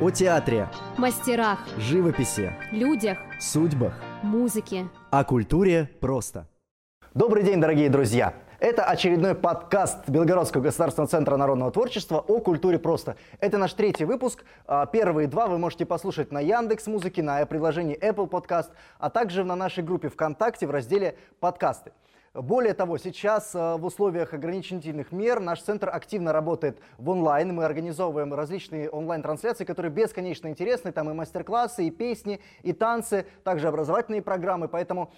О театре, мастерах, живописи, людях, судьбах, музыке. о культуре просто. Добрый день, дорогие друзья! Это очередной подкаст Белгородского государственного центра народного творчества о культуре просто. Это наш третий выпуск. А, Первые два вы можете послушать на Яндекс Музыке, на приложении Apple Podcast, а также на нашей группе ВКонтакте в разделе «Подкасты». Более того, сейчас э, в условиях ограничительных мер наш центр активно работает в онлайн. Мы организовываем различные онлайн-трансляции, которые бесконечно интересны. Там и мастер-классы, и песни, и танцы, также образовательные программы. Поэтому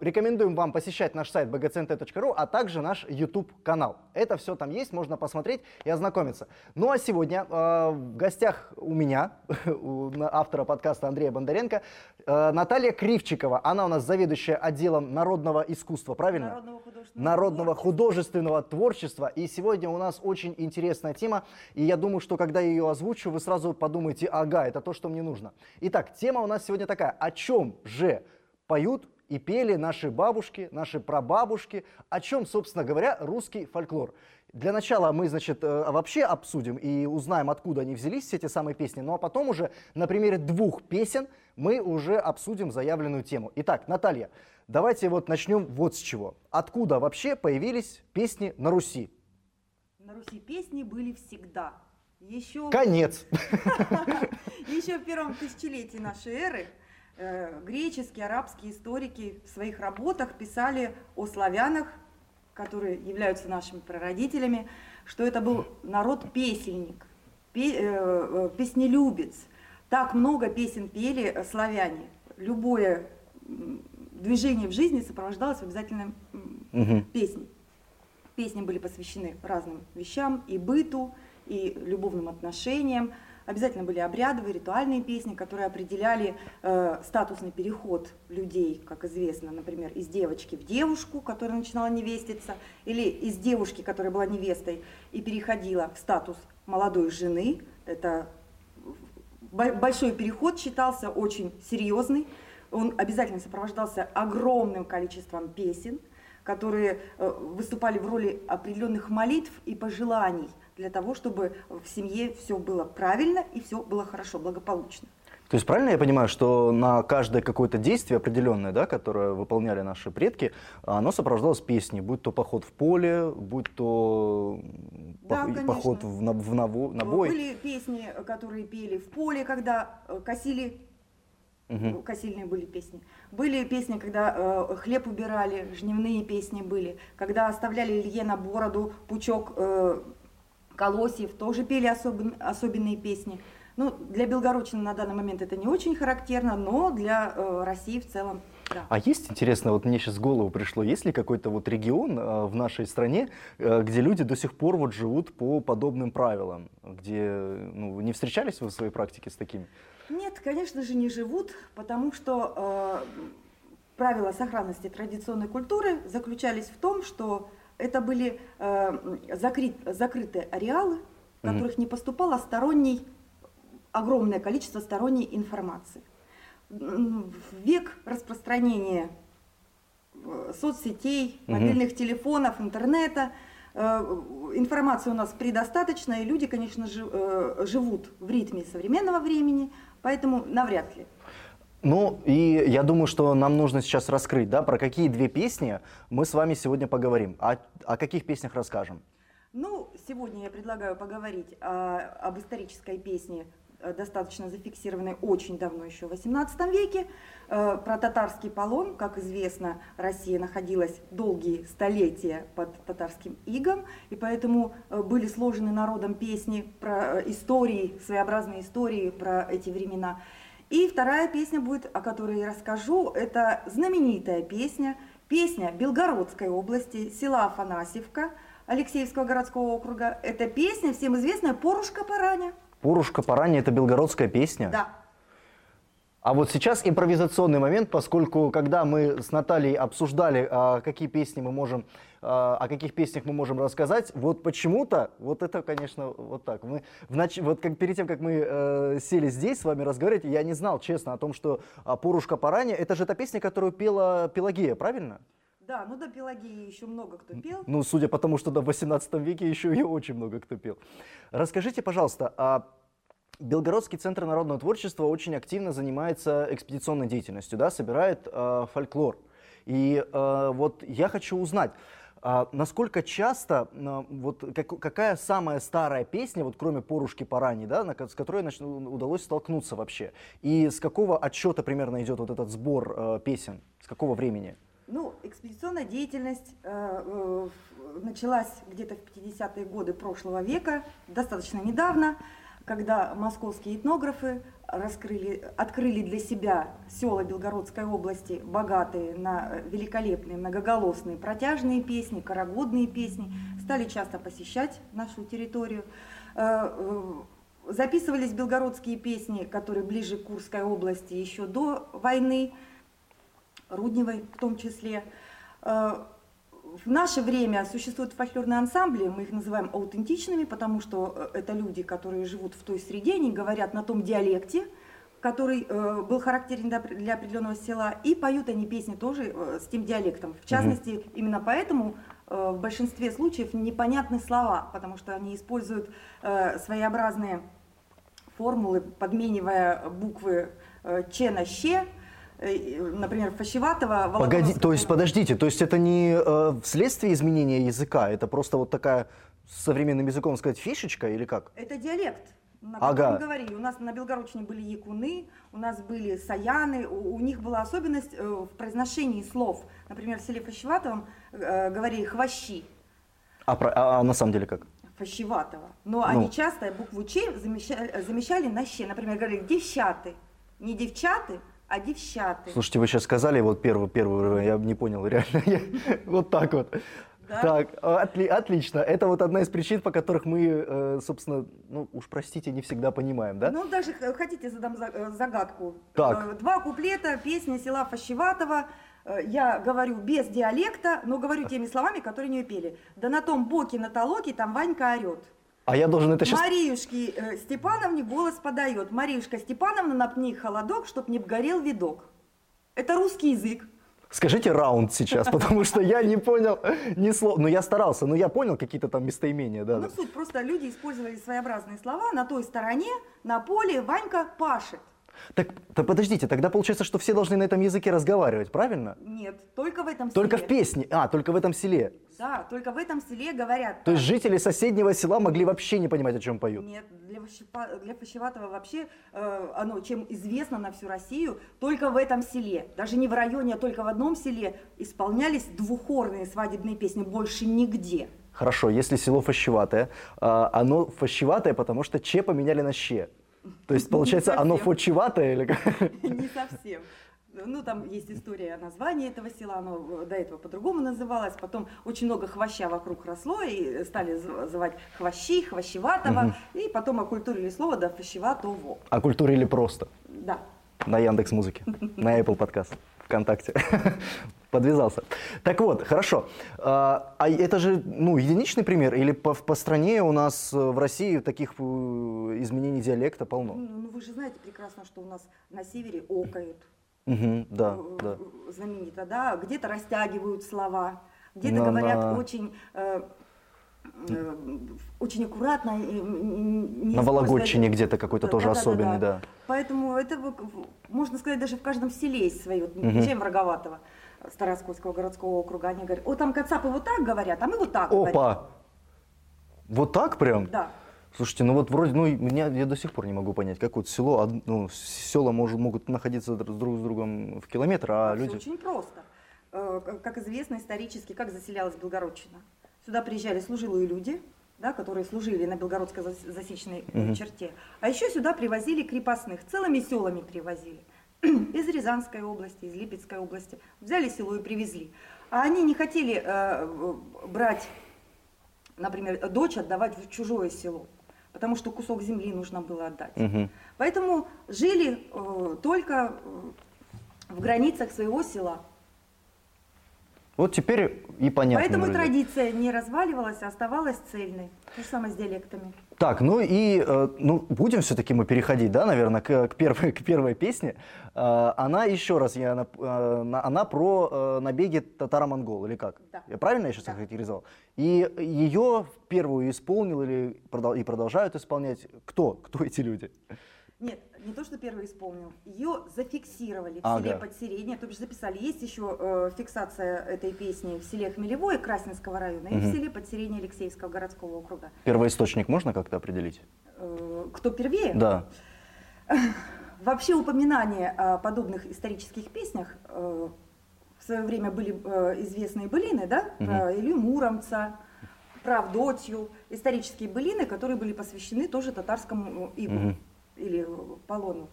рекомендуем вам посещать наш сайт bgcnt.ru, а также наш YouTube-канал. Это все там есть, можно посмотреть и ознакомиться. Ну а сегодня э, в гостях у меня, у автора подкаста Андрея Бондаренко, э, Наталья Кривчикова. Она у нас заведующая отделом народного искусства, правильно? Народного художественного Народного творчества. художественного творчества. И сегодня у нас очень интересная тема. И я думаю, что когда я ее озвучу, вы сразу подумаете, ага, это то, что мне нужно. Итак, тема у нас сегодня такая. О чем же поют и пели наши бабушки, наши прабабушки? О чем, собственно говоря, русский фольклор? Для начала мы, значит, э, вообще обсудим и узнаем, откуда они взялись, все эти самые песни. Ну а потом уже на примере двух песен мы уже обсудим заявленную тему. Итак, Наталья, давайте вот начнем вот с чего. Откуда вообще появились песни на Руси? На Руси песни были всегда. Еще, Конец. еще в первом тысячелетии нашей эры греческие, арабские историки в своих работах писали о славянах, которые являются нашими прародителями, что это был народ-песельник, пе- э, э, песнелюбец. Так много песен пели э, славяне. Любое движение в жизни сопровождалось обязательно Мгм. песней. Песни были посвящены разным вещам, и быту, и любовным отношениям. Обязательно были обрядовые, ритуальные песни, которые определяли э, статусный переход людей, как известно, например, из девочки в девушку, которая начинала невеститься, или из девушки, которая была невестой и переходила в статус молодой жены. Это бо- большой переход считался очень серьезный. Он обязательно сопровождался огромным количеством песен, которые э, выступали в роли определенных молитв и пожеланий для того, чтобы в семье все было правильно и все было хорошо, благополучно. То есть правильно я понимаю, что на каждое какое-то действие определенное, да, которое выполняли наши предки, оно сопровождалось песней, будь то поход в поле, будь то Да, пох- поход в, на, в наво- на бой. Были песни, э, которые пели в поле, когда э, косили Мгм. Косильные были песни. Были песни, когда э, хлеб убирали, жнивные песни были. Когда оставляли Илье на бороду пучок э, колосьев, тоже пели особен- особенные песни. Ну, для Белгородчины на данный момент это не очень характерно, но для э, России в целом, да. А есть, интересно, вот мне сейчас в голову пришло, есть ли какой-то вот регион э, в нашей стране, э, где люди до сих пор вот живут по подобным правилам, где, ну, не встречались вы в своей практике с такими? Нет, конечно же, не живут, потому что э, правила сохранности традиционной культуры заключались в том, что это были э, закрыт- закрытые ареалы, в которых не поступало сторонний, огромное количество сторонней информации. М, В век распространения э, соцсетей, мобильных телефонов, интернета. Э, Информации у нас предостаточно, и люди, конечно же, э, живут в ритме современного времени, поэтому навряд ли. Ну, и я думаю, что нам нужно сейчас раскрыть, да, про какие две песни мы с вами сегодня поговорим. А о каких песнях расскажем? Ну, сегодня я предлагаю поговорить о- об исторической песне, э, достаточно зафиксированной очень давно, еще в XVIII веке, э, про татарский полон. Как известно, Россия находилась долгие столетия под татарским игом, и поэтому э, были сложены народом песни про истории, своеобразные истории про эти времена. И вторая песня будет, о которой я расскажу, это знаменитая песня, песня Белгородской области, села Афанасьевка, Алексеевского городского округа. Это песня, всем известная, «Порушка пораня». Порушка Парани это белгородская песня. Да. А вот сейчас импровизационный момент, поскольку когда мы с Натальей обсуждали, а, какие песни мы можем, а, о каких песнях мы можем рассказать, вот почему-то, вот это, конечно, вот так. Мы в нач- вот как перед тем, как мы э, сели здесь с вами разговаривать, я не знал, честно, о том, что а, «Порушка Парани» это же та песня, которую пела Пелагея, правильно? Да, ну до Пелагеи еще много кто пел. Ну, судя по тому, что до 18 веке еще ее очень много кто пел. Расскажите, пожалуйста, а Белгородский центр народного творчества очень активно занимается экспедиционной деятельностью, да, собирает э, фольклор. И э, вот я хочу узнать, а насколько часто, э, вот как, какая самая старая песня, вот кроме «Порушки парани», да, на, с которой значит, удалось столкнуться вообще? И с какого отчета примерно идет вот этот сбор э, песен? С какого времени? Ну, экспедиционная деятельность э, э, началась где-то в 50-е годы прошлого века, достаточно недавно когда московские этнографы раскрыли, открыли для себя села Белгородской области, богатые на великолепные, многоголосные, протяжные песни, карагодные песни, стали часто посещать нашу территорию. Э, э, записывались белгородские песни, которые ближе к Курской области еще до войны, Рудневой в том числе. В наше время существуют фольклорные ансамбли, мы их называем аутентичными, потому что э, это люди, которые живут в той среде, они говорят на том диалекте, который э, был характерен для определенного села, и поют они песни тоже э, с тем диалектом. В частности, mm-hmm. именно поэтому э, в большинстве случаев непонятны слова, потому что они используют э, своеобразные формулы, подменивая буквы э, «че» на «ще», например, Фащеватова... Погоди, то есть, подождите, то есть это не э, вследствие изменения языка, это просто вот такая, современным языком сказать, фишечка или как? Это диалект. На ага. говорили. У нас на Белгородчине были якуны, у нас были саяны, у, у них была особенность э, в произношении слов. Например, в селе Фащеватовом э, говорили хвощи. А, про, а, а на самом деле как? Фащеватова. Но ну. они часто букву Ч замещали, замещали на Щ. Например, говорили девчаты. Не девчаты, а девчаты. Слушайте, вы сейчас сказали вот первый, первый, я не понял реально, вот так вот. Да? Так, отли, отлично. Это вот одна из причин, по которых мы, э, собственно, ну уж простите, не всегда понимаем, да? Ну даже хотите задам э, загадку. Так. Э, два куплета песни села Фащеватова. Я говорю без диалекта, но говорю теми словами, которые не пели. Да на том боке, на толоке, там Ванька орет. А я должен это сейчас... Мариюшке э, Степановне голос подает. Мариюшка Степановна, напни холодок, чтоб не обгорел видок. Это русский язык. Скажите раунд сейчас, потому что я не понял ни слова. Ну, я старался, но я понял какие-то там местоимения, да. Ну, суть, просто люди использовали своеобразные слова. На той стороне, на поле, Ванька пашет. Так, так подождите, тогда получается, что все должны на этом языке разговаривать, правильно? Нет, только в этом селе. Только в песне, а, только в этом селе. Да, только в этом селе говорят. То есть жители соседнего села могли вообще не понимать, о чем поют? Нет, для, для вообще э, оно, чем известно на всю Россию, только в этом селе, даже не в районе, а только в одном селе исполнялись двухорные свадебные песни, больше нигде. Хорошо, если село Фащеватое, э, оно Фащеватое, потому что Че поменяли на Ще. То есть, получается, оно фочеватое или как? Не совсем. Ну, там есть история названия этого села, оно до этого по-другому называлось. Потом очень много хвоща вокруг росло, и стали называть хвощи, хвощеватого, угу. и потом окультурили слово до фащеватово. Окультурили просто? Да. На Яндекс Музыке, на Apple Podcast, ВКонтакте подвязался. Так вот, хорошо. А, а это же ну, единичный пример? Или по, по стране у нас э, в России таких э, изменений диалекта полно? Ну, ну вы же знаете прекрасно, что у нас на севере окают. Угу, да, э, да. Знаменито, да. Где-то растягивают слова, где-то говорят на... очень... Э, очень аккуратно. Не на Вологодчине где-то какой-то да, тоже да, особенный, да, да. да. Поэтому это, можно сказать, даже в каждом селе есть свои, вот, угу. чем Роговатого. Староскольского городского округа, они говорят, о, там кацапы вот так говорят, а мы вот так Опа! говорим. Вот так прям? Да. Слушайте, ну вот вроде, ну, меня, я до сих пор не могу понять, как вот село, ну, села может, могут находиться друг с другом в километр, а Все люди... очень просто. Э, как известно исторически, как заселялась Белгородчина. Сюда приезжали служилые люди, да, которые служили на белгородской засечной угу. черте. А еще сюда привозили крепостных, целыми селами привозили. из Рязанской области, из Липецкой области. Взяли село и привезли. А они не хотели э, брать, например, дочь отдавать в чужое село, потому что кусок земли нужно было отдать. Угу. Поэтому жили э, только э, в границах своего села. Вот теперь и понятно. Поэтому вроде. традиция не разваливалась, а оставалась цельной. То же самое с диалектами. Так, ну и э, ну, будем все-таки мы переходить, да, наверное, к, к, первой, к первой песне. Э, она еще раз, я, э, она про набеги татаро-монгол, или как? Да. Я правильно я сейчас Да. охарактеризовал? И ее первую исполнил или и продолжают исполнять кто? Кто эти люди? Нет, не то, что первый исполнил. Ее зафиксировали в Ага. селе Подсередье, то бишь записали. Есть еще э, фиксация этой песни в селе Хмелевое Красненского района и Мгм. в селе Подсередье Алексеевского городского округа. Первоисточник можно как-то определить? Э, кто первее? Да. Вообще упоминания о подобных исторических песнях э, в свое время были э, известные былины, да, про Илью Муромца, про Авдотью, исторические былины, которые были посвящены тоже татарскому э, игу Мгм. Или полону.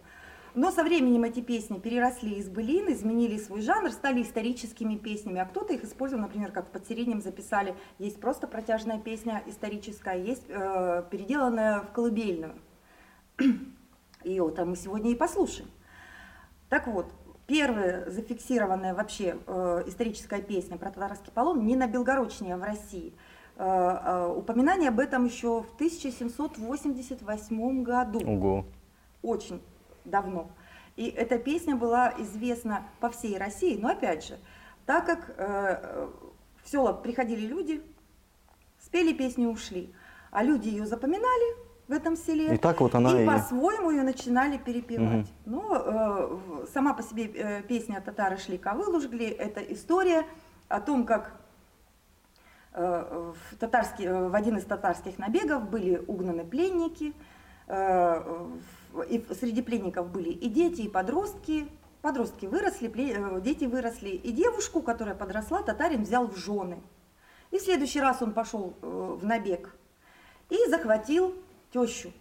Но со временем эти песни переросли из былин, изменили свой жанр, стали историческими песнями, а кто-то их использовал, например, как в «Подсереднем» записали, есть просто протяжная песня историческая, есть э, переделанная в колыбельную. Ее там мы сегодня и послушаем. Так вот, первая зафиксированная вообще э, историческая песня про татарский полон не на Белгородчине, а в России. Э, э, упоминание об этом еще в 1788 году Ого. Очень давно. И эта песня была известна по всей России, но опять же, так как э, в села приходили люди, спели песню, ушли, а люди ее запоминали в этом селе. И так вот она и и... по-своему ее начинали перепевать. Но э, в- сама по себе э, песня «Татары шли, ковылу жгли» – это история о том, как э, в, татарский- э, в один из татарских набегов были угнаны пленники, э, и в- среди пленников были и дети, и подростки. Подростки выросли, э, дети выросли, и девушку, которая подросла, татарин взял в жены. И в следующий раз он пошел э, в набег и захватил тещу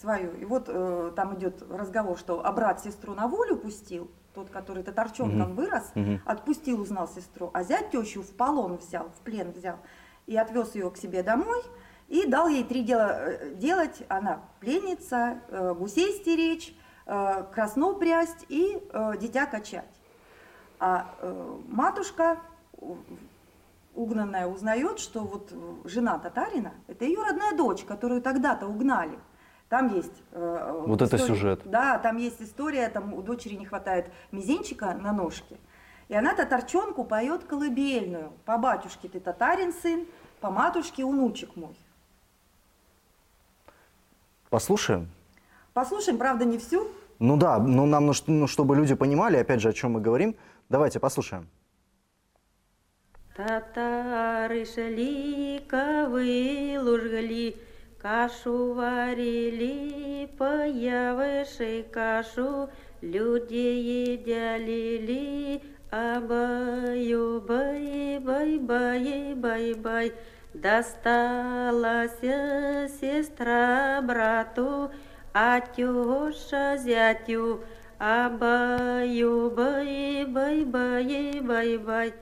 свою. И вот э, там идет разговор, что а брат сестру на волю пустил, тот, который татарчонком Мгм. вырос, Мгм. отпустил, узнал сестру, а зять тещу в полон взял, в плен взял, и отвез ее к себе домой, и дал ей три дела э, делать. Она пленница, э, гусей стеречь, э, красно прясть и дитя качать. А матушка угнанная узнает, что вот жена татарина – это ее родная дочь, которую тогда-то угнали. Там есть э, Вот это история- сюжет. Да, там есть история, там у дочери не хватает мизинчика на ножке. И она татарчонку поет колыбельную. По батюшке ты татарин сын, по матушке унучек мой. Послушаем? Послушаем, правда, не всю. Ну да, ну нам, ну, ну, чтобы люди понимали, опять же, о чем мы говорим, давайте послушаем. Татары шли, ковылу жгли, кашу варили, появышей кашу, люди едялили, а баю бай бай бай бай бай досталась сестра брату, а тёща зятю, а баю бай бай бай бай бай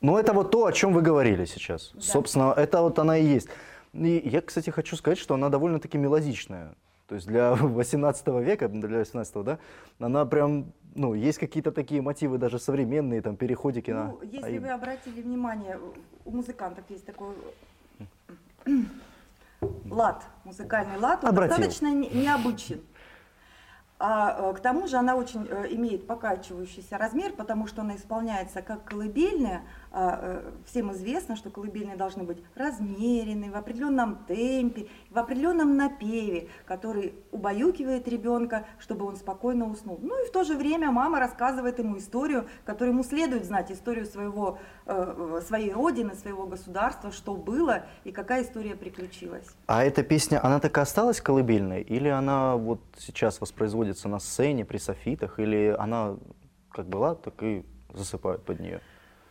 Ну это вот то, о чем вы говорили сейчас. Да. Собственно, это вот она и есть. И я, кстати, хочу сказать, что она довольно-таки мелодичная. То есть для 18 века, для 18 да, она прям, ну, есть какие-то такие мотивы даже современные, там, переходики на... Ну, если аим. вы обратили внимание, у музыкантов есть такой лад, музыкальный лад, он Обратил. достаточно не- необычен. А э, к тому же она очень э, имеет покачивающийся размер, потому что она исполняется как колыбельная. А, э, всем известно, что колыбельные должны быть размеренные, в определенном темпе, в определенном напеве, который убаюкивает ребенка, чтобы он спокойно уснул. Ну и в то же время мама рассказывает ему историю, которую ему следует знать, историю своего, э, э, своей родины, своего государства, что было и какая история приключилась. А эта песня, она так и осталась колыбельной? Или она вот сейчас воспроизводится на сцене, при софитах? Или она как была, так и засыпают под нее?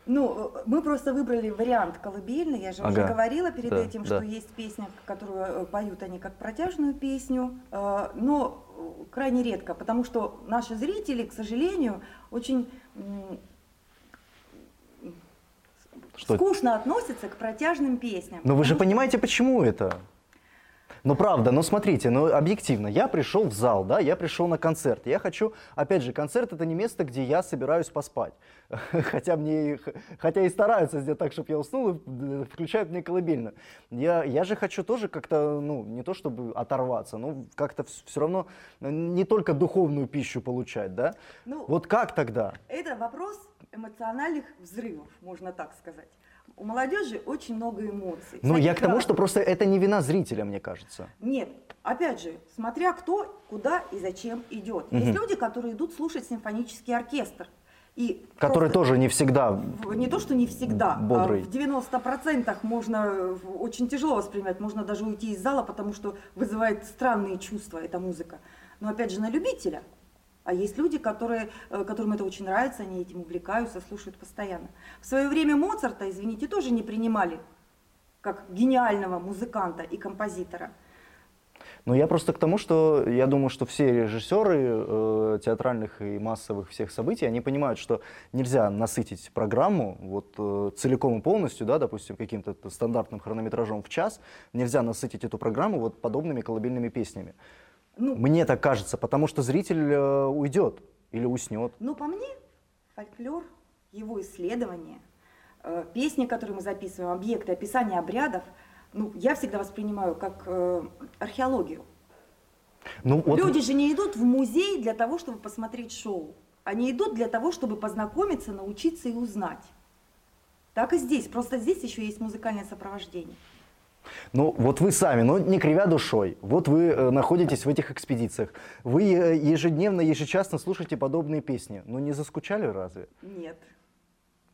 Ну, э, мы просто выбрали вариант колыбельный. Я же уже Ага. говорила перед Да, этим, да. что есть песня, которую э, поют они как протяжную песню, э, но крайне редко, потому что наши зрители, к сожалению, очень Что? скучно относятся к протяжным песням. Но вы же понимаете, почему это? Ну правда, ну смотрите, ну объективно, я пришел в зал, да, я пришел на концерт. Я хочу, опять же, концерт это не место, где я собираюсь поспать. Хотя мне, хотя и стараются сделать так, чтобы я уснул, и э, включают мне колыбельную. Я, я же хочу тоже как-то, ну, не то чтобы оторваться, но как-то все равно э, не только духовную пищу получать, да? Ну, Вот как тогда? Это вопрос эмоциональных взрывов, можно так сказать. У молодежи очень много эмоций. Ну, я к тому, что просто это не вина зрителя, мне кажется. Нет, опять же, смотря кто, куда и зачем идет. Есть люди, которые идут слушать симфонический оркестр. И Который просто тоже не всегда не то, что не всегда, Бодрый. а в 90% можно очень тяжело воспринимать, можно даже уйти из зала, потому что вызывает странные чувства эта музыка. Но опять же, на любителя. А есть люди, которые, э, которым это очень нравится, они этим увлекаются, слушают постоянно. В свое время Моцарта, извините, тоже не принимали как гениального музыканта и композитора. Ну, я просто к тому, что я думаю, что все режиссеры э, театральных и массовых всех событий, они понимают, что нельзя насытить программу вот э, целиком и полностью, да, допустим, каким-то стандартным хронометражом в час, нельзя насытить эту программу вот подобными колыбельными песнями. Ну, Мне так кажется, потому что зритель э, уйдет или уснет. Но по мне, фольклор, его исследования, э, песни, которые мы записываем, объекты, описание обрядов, ну, я всегда воспринимаю как э, археологию. Ну, вот Люди же не идут в музей для того, чтобы посмотреть шоу. Они идут для того, чтобы познакомиться, научиться и узнать. Так и здесь. Просто здесь еще есть музыкальное сопровождение. Ну, вот вы сами, ну, не кривя душой, вот вы э, находитесь в этих экспедициях, вы э, ежедневно, ежечасно слушаете подобные песни. Ну, не заскучали разве? Нет.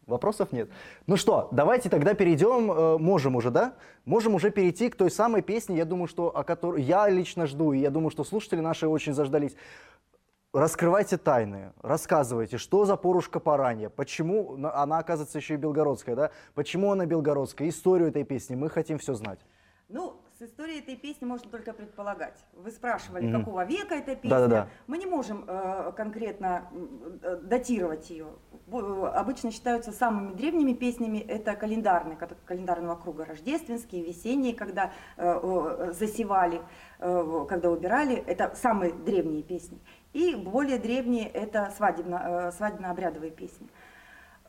Вопросов нет. Ну что, давайте тогда перейдем, э, можем уже, да? Можем уже перейти к той самой песне, я думаю, что о которой я лично жду, и я думаю, что слушатели наши очень заждались. Раскрывайте тайны, рассказывайте, что за порушка паранья, почему на- она, оказывается, еще и белгородская, да? Почему она белгородская, историю этой песни, мы хотим все знать. Ну, с историей этой песни можно только предполагать. Вы спрашивали, Мгм. какого века эта песня. Да-да-да. Мы не можем э, конкретно э, датировать ее. Бо- Обычно считаются самыми древними песнями это календарные, календарного круга, рождественские, весенние, когда э, э, засевали, э, когда убирали. Это самые древние песни. И более древние это свадебно, э, свадебно-обрядовые песни.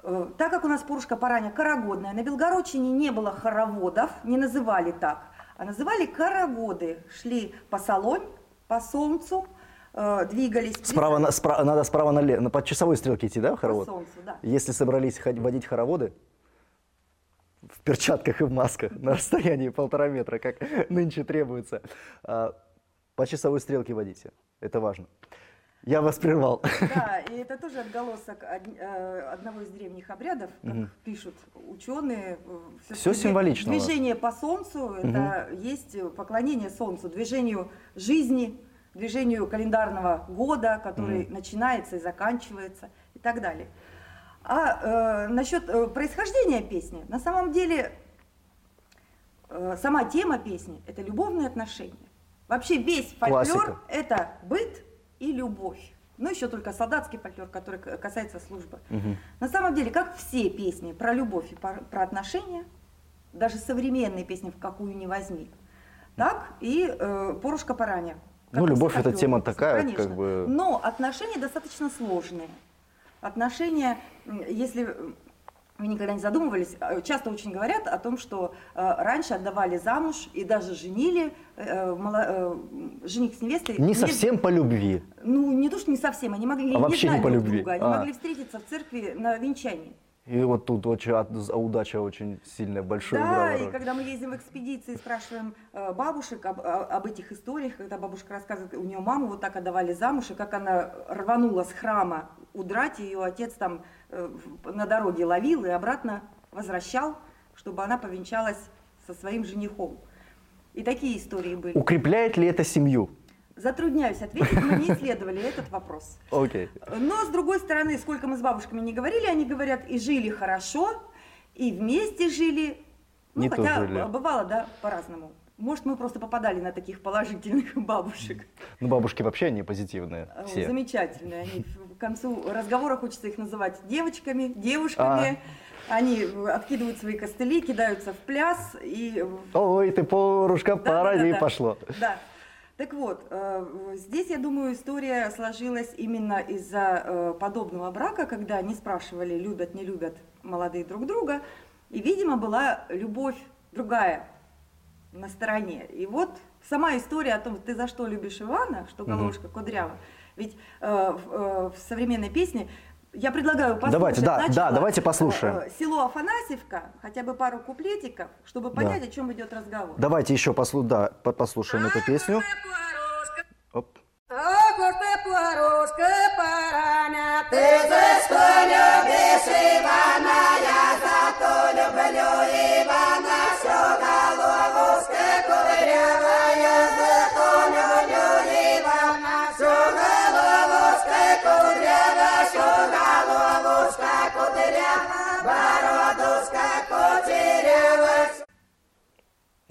Э, Так как у нас Пурушка Параня карагодная, на Белгородчине не было хороводов, не называли так, а называли карагоды. Шли по солонь, по солнцу, э, двигались. Справа, на- спра- надо справа налево, по часовой стрелке идти, да, в по хоровод? солнцу, да. Если собрались водить хороводы в перчатках и в масках на расстоянии полтора метра, как нынче требуется, а, по часовой стрелке водите. Это важно. Я вас прервал. Да, и это тоже отголосок э, одного из древних обрядов, как Мгм. пишут ученые. э, всё-таки Всё две- символично. Движение по солнцу это есть поклонение солнцу, движению жизни, движению календарного года, который начинается и заканчивается и так далее. А э, насчет э, происхождения песни, на самом деле э, сама тема песни это любовные отношения. Вообще весь фольклор это быт и любовь. Ну, еще только солдатский фольклор, который касается службы. Мгм. На самом деле, как все песни про любовь и про, отношения, даже современные песни в какую ни возьми, так и э, Порушка Параня. Ну, любовь это тема такая, конечно. как бы- Но отношения достаточно сложные. Отношения, если м, вы никогда не задумывались, э, часто очень говорят о том, что э, раньше отдавали замуж и даже женили, э, мало- э, м, жених с невестой. Не не- совсем по любви. ну, не то, что не совсем, они могли А вообще не по друг любви. друга, они А. могли встретиться в церкви на венчании. И вот тут очень удача очень сильная, большую да, и когда мы ездим в экспедиции, спрашиваем э, бабушек об, об этих историях, когда бабушка рассказывает, у нее маму вот так отдавали замуж, и как она рванула с храма удрать, ее отец там э, на дороге ловил и обратно возвращал, чтобы она повенчалась со своим женихом. И такие истории были. Укрепляет ли это семью? Затрудняюсь ответить, мы не исследовали этот вопрос. Окей. Но, с другой стороны, сколько мы с бабушками не говорили, они говорят, и жили хорошо, и вместе жили. Ну, Не хотя жили. бывало, да, по-разному. Может, мы просто попадали на таких положительных бабушек. Ну, бабушки вообще они позитивные. Э, Все. Замечательные. Они, в- концу разговора хочется их называть девочками, девушками. Они откидывают свои костыли, кидаются в пляс и... Ой, ты порушка, Да, пора, да, да, и да. пошло. Да. Так вот, э, здесь, я думаю, история сложилась именно из-за э, подобного брака, когда они спрашивали, любят, не любят молодые друг друга, и, видимо, была любовь другая на стороне. И вот сама история о том, ты за что любишь Ивана, что головушка кудрява, ведь э, в современной песне я предлагаю послушать Давайте, да, да, давайте послушаем. э, село Афанасьевка, хотя бы пару куплетиков, чтобы Да. понять, о чем идет разговор. Давайте еще послу... да, по- послушаем эту песню. Оп.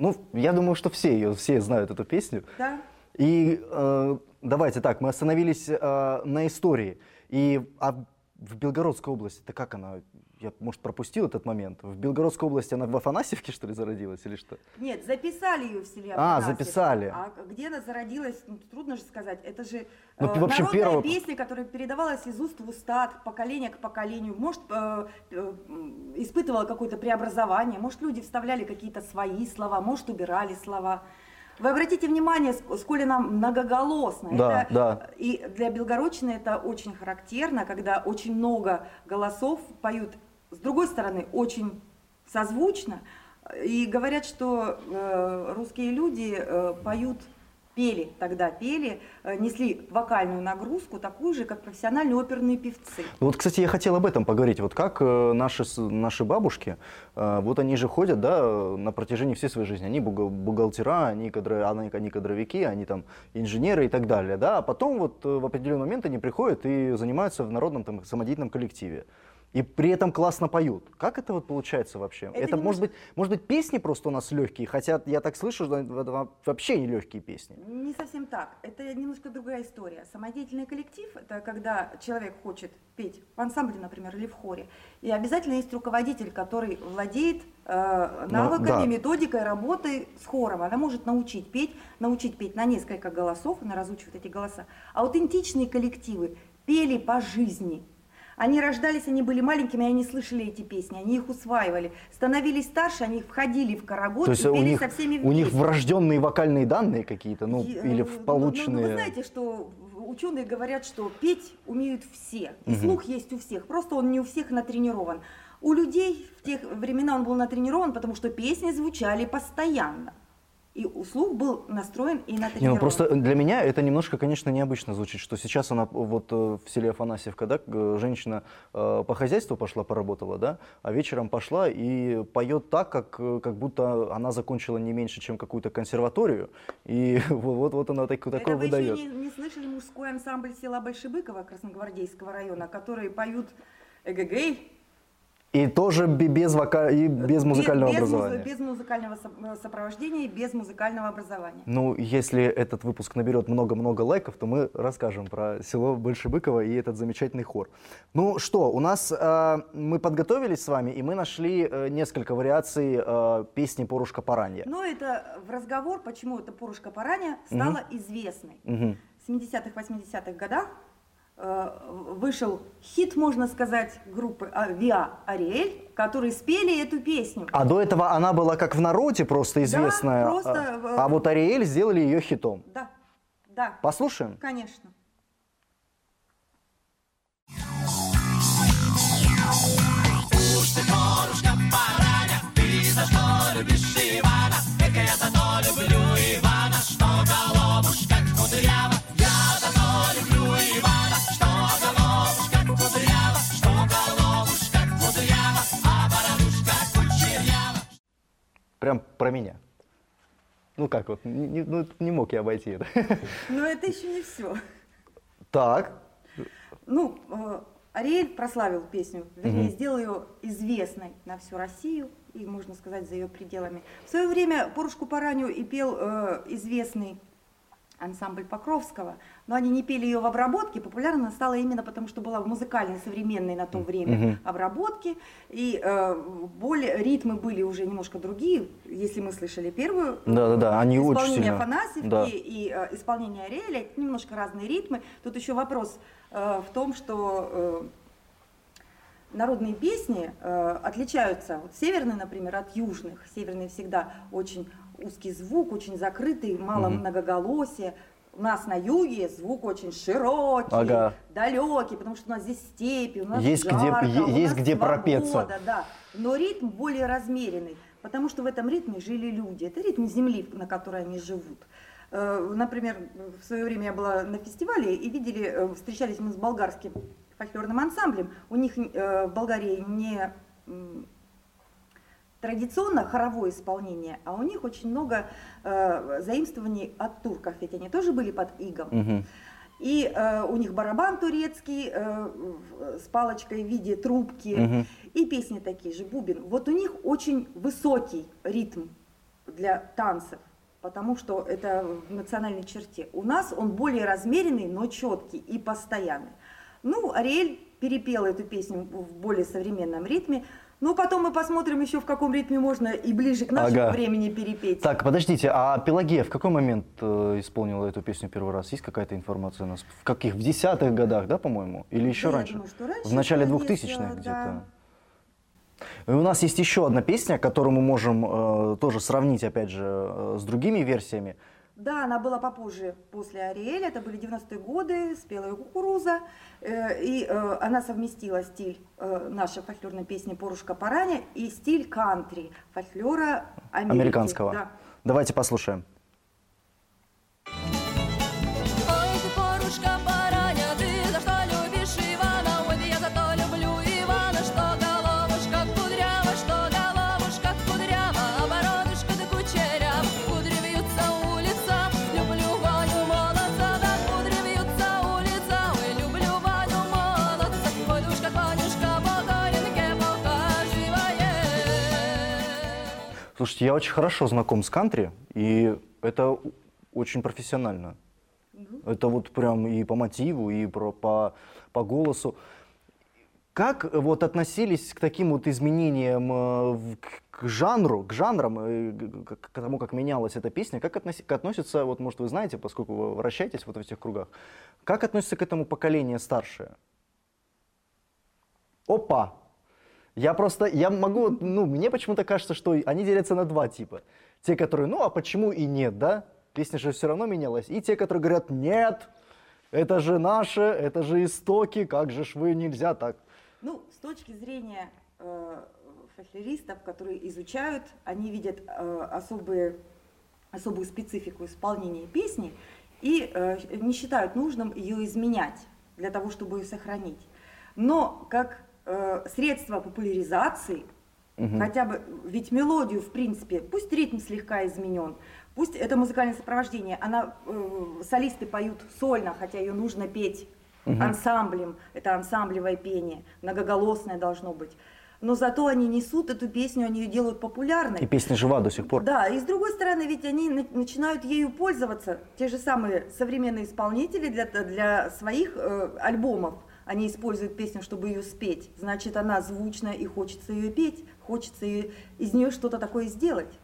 Ну, я думаю, что все ее, все знают эту песню. Да? И э, давайте так, мы остановились э, на истории. И а в Белгородской области, это как она? Я, может, пропустил этот момент. В Белгородской области она в Афанасьевке, что ли, зародилась или что? Нет, записали ее в селе А, записали. А где она зародилась, ну, трудно же сказать. Это же Ну, э, в общем, народная первого- песня, которая передавалась из уст в уста, от поколения к поколению. Может, э, э, испытывала какое-то преобразование, может, люди вставляли какие-то свои слова, может, убирали слова. Вы обратите внимание, ск- сколь она многоголосна. Да, Это- да. И для Белгородчины это очень характерно, когда очень много голосов поют, с другой стороны, очень созвучно. И говорят, что э, русские люди э, поют, пели тогда, пели, э, несли вокальную нагрузку, такую же, как профессиональные оперные певцы. Ну Вот, кстати, я хотел об этом поговорить. Вот как э, наши, наши бабушки, э, вот они же ходят, да, на протяжении всей своей жизни. Они бухгалтера, они, кадро- они, они кадровики, они там инженеры и так далее, да. А потом вот в определенный момент они приходят и занимаются в народном там самодеятельном коллективе. И при этом классно поют. Как это вот получается вообще? Это Это, может быть, может быть песни просто у нас легкие, хотя я так слышу, что это во- вообще не легкие песни. Не совсем так. Это немножко другая история. Самодеятельный коллектив – это когда человек хочет петь в ансамбле, например, или в хоре. И обязательно есть руководитель, который владеет э, навыками, да. методикой работы с хором. Она может научить петь, научить петь на несколько голосов, она разучивает эти голоса. Аутентичные коллективы пели по жизни. Они рождались, они были маленькими, они слышали эти песни, они их усваивали. Становились старше, они входили в карагод То есть и у пели них, со всеми у них вместе. врожденные вокальные данные какие-то, ну, И, или э, ну, ну, полученные... Ну, вы знаете, что ученые говорят, что петь умеют все, и Мгм. слух есть у всех, просто он не у всех натренирован. У людей в тех времена он был натренирован, потому что песни звучали постоянно. И у слух был настроен и Не, натренирован. ну просто для меня это немножко, конечно, необычно звучит, что сейчас она вот э, в селе Афанасьевка, да, женщина э, по хозяйству пошла, поработала, да, а вечером пошла и поет так, как, э, как будто она закончила не меньше, чем какую-то консерваторию, и вот, вот она так, такое Это вы выдает. еще не, не слышали мужской ансамбль села Большебыкова Красногвардейского района, которые поют эгегей, И тоже бе- без, вока... и без музыкального без, образования. без музыкального со- сопровождения, и без музыкального образования. Ну, если этот выпуск наберет много-много лайков, то мы расскажем про село Большебыково и этот замечательный хор. Ну что, у нас э, мы подготовились с вами, и мы нашли э, несколько вариаций э, песни «Порушка Паранья». Но это в разговор, почему эта Порушка Параня стала известной. Мгм. В 70-х, 80-х годах вышел хит, можно сказать, группы а, Виа Ариэль, которые спели эту песню. А до этого она была как в народе просто известная, просто, а, э, а вот Ариэль сделали ее хитом. Да, да, Послушаем? конечно. Прям про меня. Ну как вот, не, ну, не мог я обойти это. Но это еще не все. Так, Ну, э, Ариэль прославил песню, вернее, Мгм. сделал ее известной на всю Россию и, можно сказать, за ее пределами. В свое время Порушку Параню и пел э, известный ансамбль Покровского, но они не пели ее в обработке. Популярна стала именно потому, что была в музыкальной, современной на то время Мгм. обработке, и э, более, ритмы были уже немножко другие, если мы слышали первую Да-да-да, они очень исполнение сильно... Афанасьевки Да. и э, исполнение это немножко разные ритмы. Тут еще вопрос э, в том, что э, народные песни э, отличаются, вот северные, например, от южных. Северные всегда очень узкий звук, очень закрытый, мало Мгм. многоголосия. У нас на юге звук очень широкий, Ага. далекий, потому что у нас здесь степи, у нас Есть где- жарко, е- у есть нас где пропеться. свобода, да. Но ритм более размеренный, потому что в этом ритме жили люди. Это ритм земли, на которой они живут. Э, Например, в свое время я была на фестивале и видели, э, встречались мы с болгарским фольклорным ансамблем. У них э, в Болгарии не традиционно хоровое исполнение, а у них очень много э, заимствований от турков, ведь они тоже были под игом. Мгм. И э, у них барабан турецкий э, с палочкой в виде трубки, Мгм. и песни такие же, бубен. Вот у них очень высокий ритм для танцев, потому что это в национальной черте. У нас он более размеренный, но четкий и постоянный. Ну, Ариэль перепела эту песню в более современном ритме. Ну, потом мы посмотрим еще, в каком ритме можно и ближе к нашему Ага. времени перепеть. Так, подождите, а Пелагея в какой момент э, исполнила эту песню первый раз? Есть какая-то информация у нас? В каких? В десятых годах, да, по-моему? Или еще Да, раньше? думаю, что раньше В начале Пелагея 2000-х сделала, где-то. И у нас есть еще одна песня, которую мы можем э, тоже сравнить, опять же, э, с другими версиями. Да, она была попозже, после Ариэля, это были 90-е годы, спелая кукуруза, э, и э, она совместила стиль э, нашей фольклорной песни «Порушка параня» и стиль кантри, фольклора Америки. Американского. Да. Давайте послушаем. Слушайте, я очень хорошо знаком с кантри, и это очень профессионально. Это вот прям и по мотиву, и про, по, по голосу. Как вот относились к таким вот изменениям э, к, к жанру, к жанрам, э, к, к тому, как менялась эта песня? Как относи- к относятся, вот может вы знаете, поскольку вы вращаетесь вот в этих кругах, как относится к этому поколение старшее? Опа! Я просто, я могу, ну, мне почему-то кажется, что они делятся на два типа. Те, которые, ну, а почему и нет, да? Песня же все равно менялась. И те, которые говорят, нет, это же наше, это же истоки, как же ж вы, нельзя так. Ну, с точки зрения э, фольклористов, которые изучают, они видят э, особые, особую специфику исполнения песни и э, не считают нужным ее изменять для того, чтобы ее сохранить. Но как э, средство популяризации, Мгм. хотя бы, ведь мелодию, в принципе, пусть ритм слегка изменен, пусть это музыкальное сопровождение, она, э, солисты поют сольно, хотя ее нужно петь ансамблем, это ансамблевое пение, многоголосное должно быть. Но зато они несут эту песню, они ее делают популярной. И песня жива до сих пор. Да, и с другой стороны, ведь они на- начинают ею пользоваться, те же самые современные исполнители для, для своих э, альбомов. Они используют песню, чтобы ее спеть. Значит, она звучная и хочется ее петь, хочется ее, из нее что-то такое сделать.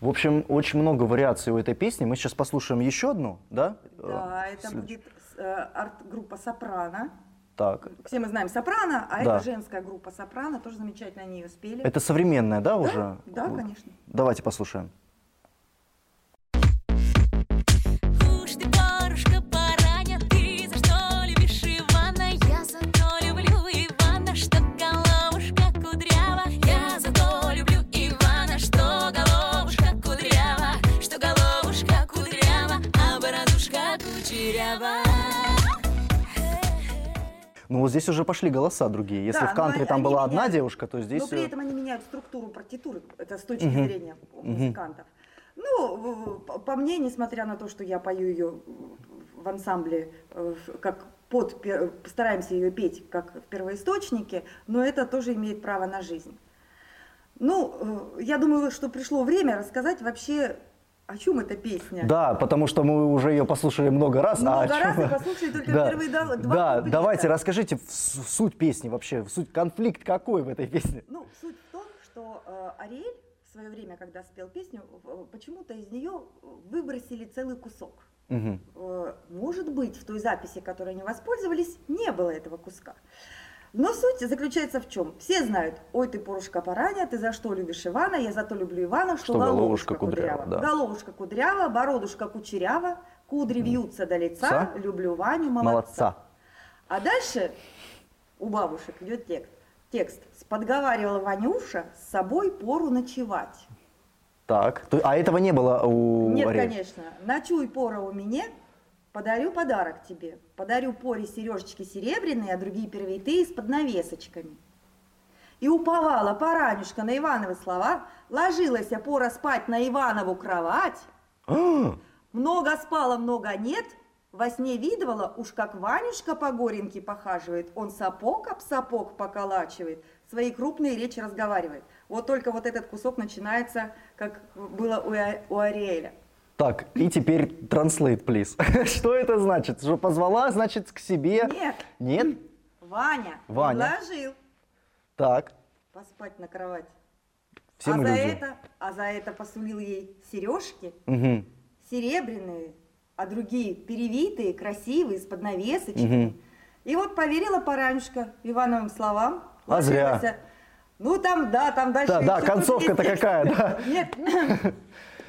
В общем, очень много вариаций у этой песни. Мы сейчас послушаем еще одну, да? Да, Э, это след- будет э, арт-группа «Сопрано». Так. Все мы знаем «Сопрано», а Да. это женская группа «Сопрано», тоже замечательно они ее спели. Это современная, да, Да, уже? да, Вот. конечно. Давайте послушаем. Уж ты, парушка, кучерява. Ну вот здесь уже пошли голоса другие. Если Да, в но кантри они- там они была одна меняют. девушка, то здесь... Но при э, этом они меняют структуру партитуры, это с точки Мгм. зрения музыкантов. Ну, в- в- по мне, несмотря на то, что я пою ее в ансамбле, э, в- как под, пе- постараемся ее петь как в первоисточнике, но это тоже имеет право на жизнь. Ну, э, я думаю, что пришло время рассказать вообще о чем эта песня? Да, потому что мы уже ее послушали много раз. а Много раз чем- и послушали только Да. первые два, Да, куплета. давайте расскажите суть песни вообще, суть, конфликт какой в этой песне? Ну, суть в том, что э, Ариэль в свое время, когда спел песню, в- почему-то из нее выбросили целый кусок. Э, Может быть, в той записи, которой они воспользовались, не было этого куска. Но суть заключается в чем? Все знают, ой, ты порушка параня, ты за что любишь Ивана, я за то люблю Ивана, что, Что головушка кудрява, да. Головушка кудрява, бородушка кучерява, кудри вьются до лица, Ца. люблю Ваню, молодца. Молодца. А дальше у бабушек идет текст. Текст. Подговаривала Ванюша с собой пору ночевать. Так, а этого не было у Нет, Ариэль? конечно. Ночуй пора у меня, подарю подарок тебе. Подарю поре сережечки серебряные, а другие первитые с поднавесочками. И уповала поранюшка на Ивановы слова, ложилась пора спать на Иванову кровать. А, Много спала, много нет. Во сне видывала, уж как Ванюшка по горенке похаживает, он сапог об сапог поколачивает, свои крупные речи разговаривает. Вот только вот этот кусок начинается, как было у, у Ариэля. Так, и теперь translate, please. Что это значит? Что позвала, значит, к себе? Нет, Нет? Ваня, Ваня. предложил Так, поспать на кровать. все а, мы за люди. это, а за это посулил ей сережки Мгм. серебряные, а другие перевитые, красивые, с поднавесочками. Мгм. И вот поверила Паранюшка Ивановым словам. А зря. Ну там, да, там дальше... Да, да, концовка-то какая, да. Нет,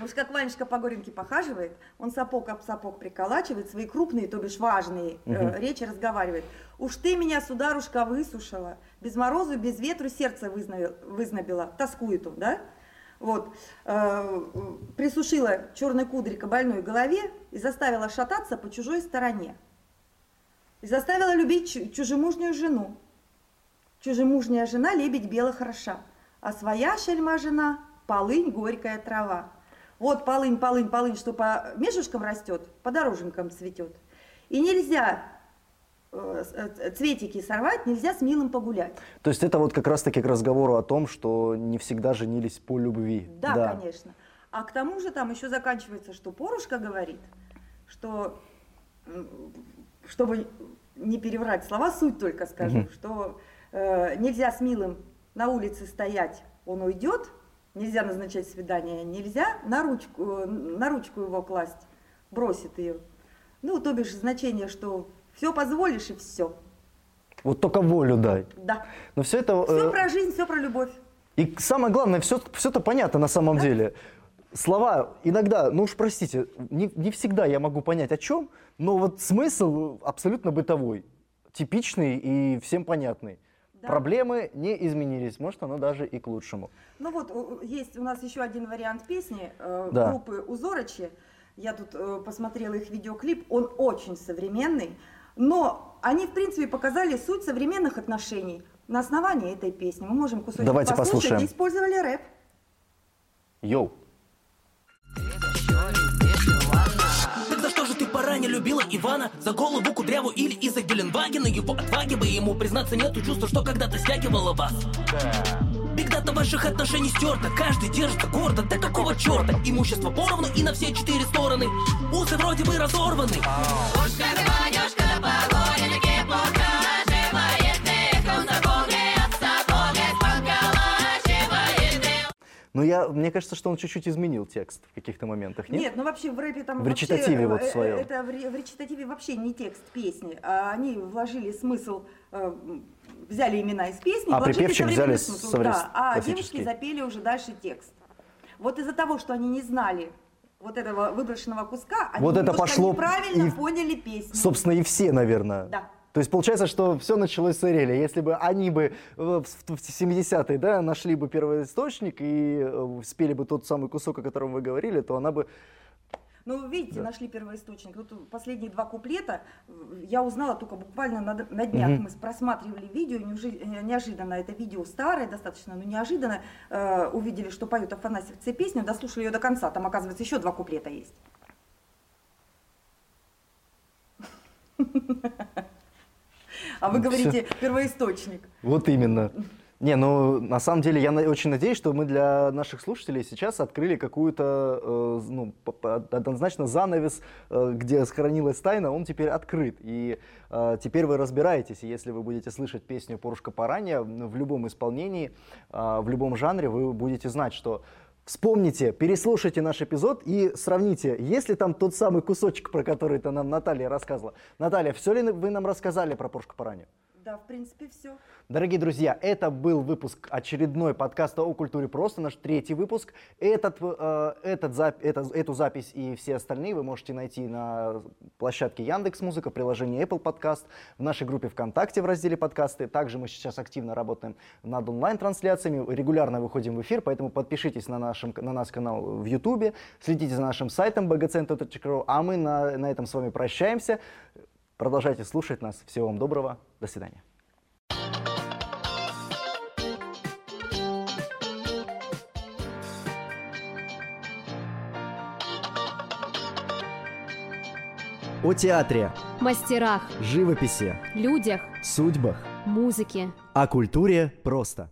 уж как Ванюшка по горенке похаживает, он сапог об сапог приколачивает, свои крупные, то бишь важные э, речи разговаривает. Уж ты меня, сударушка, высушила, без морозу, без ветру сердце вызнобила, тоскует он, да? Вот, э, присушила черной кудри к больной голове и заставила шататься по чужой стороне. И заставила любить чу- чужемужнюю жену. Чужемужняя жена лебедь бело хороша, а своя шельма жена полынь горькая трава. Вот полынь, полынь, полынь, что по межушкам растет, по дороженкам цветет. И нельзя э, э, цветики сорвать, нельзя с милым погулять. То есть это вот как раз-таки к разговору о том, что не всегда женились по любви. Да, конечно. А к тому же там еще заканчивается, что Порушка говорит, что, чтобы не переврать слова, суть только скажу, Мгм. что э, нельзя с милым на улице стоять, он уйдет, нельзя назначать свидание, нельзя на ручку, на ручку его класть, бросит ее. Ну, то бишь значение, что все позволишь и все. Вот только волю дай. Да. Но все это... Все э, про жизнь, все про любовь. И самое главное, все, все это понятно на самом деле. Слова иногда, ну уж простите, не, не всегда я могу понять о чем, но вот смысл абсолютно бытовой, типичный и всем понятный. Да. Проблемы не изменились, может оно даже и к лучшему. Ну вот есть у нас еще один вариант песни э, Да. группы Узорочи. Я тут э, посмотрела их видеоклип, он очень современный, но они в принципе показали суть современных отношений на основании этой песни. Мы можем кусочек Давайте послушать. послушаем. Использовали рэп. Йоу. Любила Ивана? За голову кудряву или из-за Геленвагена? Его отваги бы ему признаться нету чувства, что когда-то стягивало вас. Бигдата ваших отношений стерта, каждый держится гордо, да какого черта? Имущество поровну и на все четыре стороны. Усы вроде бы разорваны. Но я, мне кажется, что он чуть-чуть изменил текст в каких-то моментах, нет? Нет, ну вообще в рэпе там В вообще, речитативе вот э, э, своем. Это в в речитативе вообще не текст песни, а они вложили смысл, э, взяли имена из песни, А припевчик взяли смысл, совре- да, а девушки запели уже дальше текст. Вот из-за того, что они не знали вот этого выброшенного куска, они Вот это пошло неправильно и- поняли песню. Собственно, и все, наверное. Да. То есть получается, что все началось с Ариэля. Если бы они бы в в 70-е да, нашли бы первоисточник и э, спели бы тот самый кусок, о котором вы говорили, то она бы... Ну, видите, нашли первоисточник. Вот последние два куплета э, я узнала только буквально на, на днях. Мгм. Мы просматривали видео, э, неожиданно, это видео старое достаточно, но неожиданно э, увидели, что поют Афанасьевцы песню, дослушали ее до конца. Там, оказывается, еще два куплета есть. А вы говорите первоисточник. Вот именно. Не, ну на самом деле я очень надеюсь, что мы для наших слушателей сейчас открыли какую-то, э, ну, однозначно занавес, э, где сохранилась тайна, он теперь открыт. И э, теперь вы разбираетесь, и если вы будете слышать песню «Порушка Паранья» в любом исполнении, э, в любом жанре, вы будете знать, что Вспомните, переслушайте наш эпизод и сравните, есть ли там тот самый кусочек, про который то нам Наталья рассказывала. Наталья, все ли вы нам рассказали про Порушку Паранью? Да, в принципе, все. Дорогие друзья, это был выпуск очередной подкаста о культуре просто, наш третий выпуск. Этот, э, этот, зап- это- эту запись и все остальные вы можете найти на площадке Яндекс Музыка, приложении Apple Podcast, в нашей группе ВКонтакте в разделе подкасты. Также мы сейчас активно работаем над онлайн-трансляциями, регулярно выходим в эфир, поэтому подпишитесь на, нашем, на наш канал в YouTube, следите за нашим сайтом bgcenter.ru, а мы на, на этом с вами прощаемся. Продолжайте слушать нас. Всего вам доброго. До свидания. О театре, мастерах, живописи, людях, судьбах, музыке. о культуре просто.